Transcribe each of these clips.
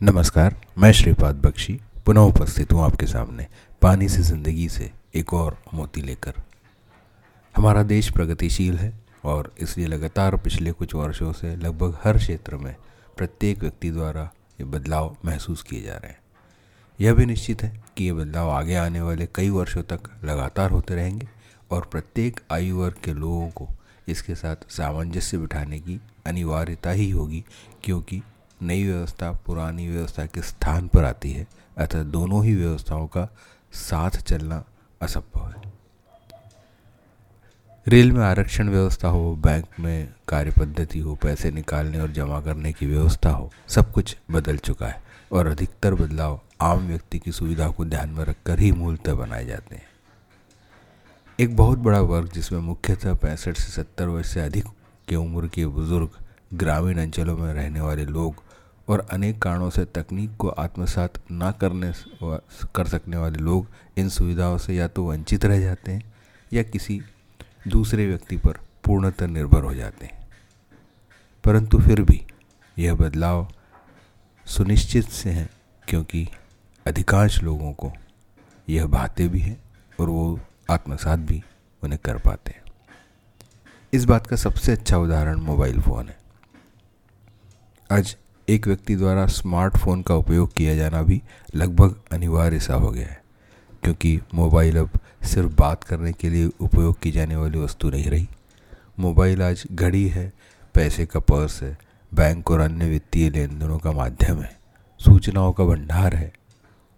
नमस्कार, मैं श्रीपाद बख्शी, पुनः उपस्थित हूँ आपके सामने, पानी से ज़िंदगी से एक और मोती लेकर। हमारा देश प्रगतिशील है और इसलिए लगातार पिछले कुछ वर्षों से लगभग हर क्षेत्र में प्रत्येक व्यक्ति द्वारा ये बदलाव महसूस किए जा रहे हैं। यह भी निश्चित है कि ये बदलाव आगे आने वाले कई वर्षों तक लगातार होते रहेंगे और प्रत्येक आयु वर्ग के लोगों को इसके साथ सामंजस्य बिठाने की अनिवार्यता ही होगी, क्योंकि नई व्यवस्था, पुरानी व्यवस्था के स्थान पर आती है। अतः दोनों ही व्यवस्थाओं का साथ चलना असंभव है। रेल में आरक्षण व्यवस्था हो, बैंक में कार्य पद्धति हो, पैसे निकालने और जमा करने की व्यवस्था हो, सब कुछ बदल चुका है और अधिकतर बदलाव आम व्यक्ति की सुविधा को ध्यान में रखकर ही मूलतः बनाए जाते हैं। एक बहुत बड़ा वर्ग जिसमें मुख्यतः पैंसठ से सत्तर वर्ष से अधिक के उम्र के बुज़ुर्ग ग्रामीण अंचलों में रहने वाले लोग और अनेक कारणों से तकनीक को आत्मसात ना करने कर सकने वाले लोग इन सुविधाओं से या तो वंचित रह जाते हैं या किसी दूसरे व्यक्ति पर पूर्णतः निर्भर हो जाते हैं। परंतु फिर भी यह बदलाव सुनिश्चित से हैं क्योंकि अधिकांश लोगों को यह भाते भी हैं और वो आत्मसात भी उन्हें कर पाते हैं। इस बात का सबसे अच्छा उदाहरण मोबाइल फ़ोन है। आज एक व्यक्ति द्वारा स्मार्टफ़ोन का उपयोग किया जाना भी लगभग अनिवार्य सा हो गया है, क्योंकि मोबाइल अब सिर्फ़ बात करने के लिए उपयोग की जाने वाली वस्तु नहीं रही। मोबाइल आज घड़ी है, पैसे का पर्स है, बैंक और अन्य वित्तीय लेन देनों का माध्यम है, सूचनाओं का भंडार है,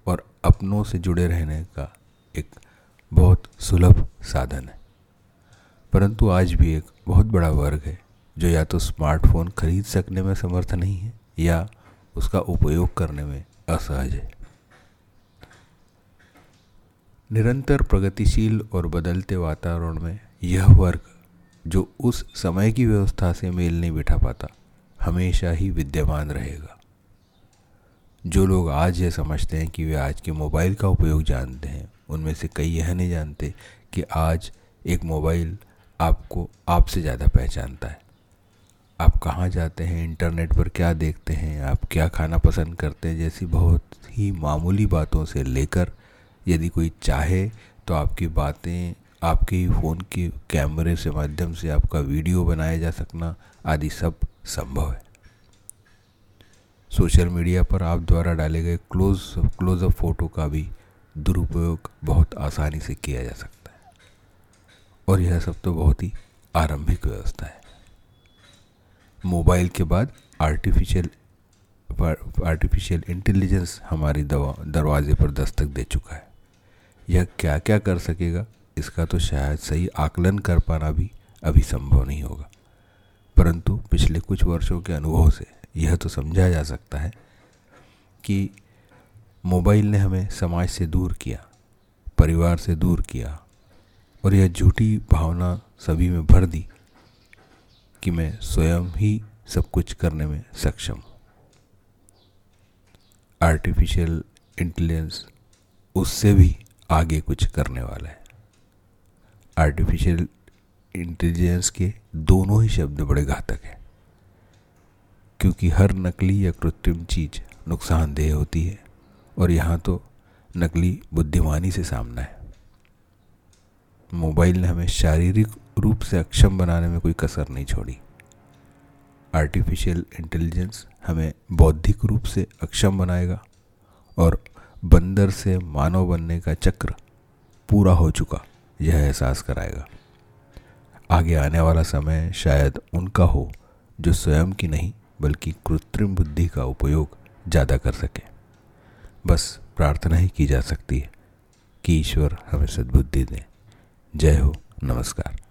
और अपनों से जुड़े रहने का एक बहुत सुलभ साधन है। परंतु आज भी एक बहुत बड़ा वर्ग है जो या तो स्मार्टफ़ोन खरीद सकने में समर्थ नहीं है, या उसका उपयोग करने में असहज है। निरंतर प्रगतिशील और बदलते वातावरण में यह वर्ग जो उस समय की व्यवस्था से मेल नहीं बिठा पाता, हमेशा ही विद्यमान रहेगा। जो लोग आज ये समझते हैं कि वे आज के मोबाइल का उपयोग जानते हैं, उनमें से कई यह नहीं जानते कि आज एक मोबाइल आपको आपसे ज़्यादा पहचानता है। आप कहाँ जाते हैं? इंटरनेट पर क्या देखते हैं? आप क्या खाना पसंद करते हैं? जैसी बहुत ही मामूली बातों से लेकर यदि कोई चाहे तो आपकी बातें आपके ही फ़ोन के कैमरे से माध्यम से आपका वीडियो बनाया जा सकना आदि सब संभव है। सोशल मीडिया पर आप द्वारा डाले गए क्लोज, क्लोजअप फ़ोटो का भी दुरुपयोग बहुत आसानी से किया जा सकता है। और यह सब तो बहुत ही आरंभिक व्यवस्था है। मोबाइल के बाद आर्टिफिशियल आर्टिफिशियल इंटेलिजेंस हमारी दवा, दरवाजे पर दस्तक दे चुका है। यह क्या क्या कर सकेगा? इसका तो शायद सही आकलन कर पाना भी अभी संभव नहीं होगा। परंतु पिछले कुछ वर्षों के अनुभव से यह तो समझा जा सकता है कि मोबाइल ने हमें समाज से दूर किया, परिवार से दूर किया और यह झूठी भावना सभी में भर दी। कि मैं स्वयं ही सब कुछ करने में सक्षम हूँ। आर्टिफिशियल इंटेलिजेंस उससे भी आगे कुछ करने वाला है। आर्टिफिशियल इंटेलिजेंस के दोनों ही शब्द बड़े घातक हैं। क्योंकि हर नकली या कृत्रिम चीज़ नुकसानदेह होती है और यहाँ तो नकली बुद्धिमानी से सामना है। मोबाइल ने हमें शारीरिक रूप से अक्षम बनाने में कोई कसर नहीं छोड़ी। आर्टिफिशियल इंटेलिजेंस हमें बौद्धिक रूप से अक्षम बनाएगा और बंदर से मानव बनने का चक्र पूरा हो चुका, यह एहसास कराएगा। आगे आने वाला समय शायद उनका हो, जो स्वयं की नहीं, बल्कि कृत्रिम बुद्धि का उपयोग ज़्यादा कर सके। बस प्रार्थना ही की जा सकती है कि ईश्वर हमें सद्बुद्धि दें। जय हो। नमस्कार।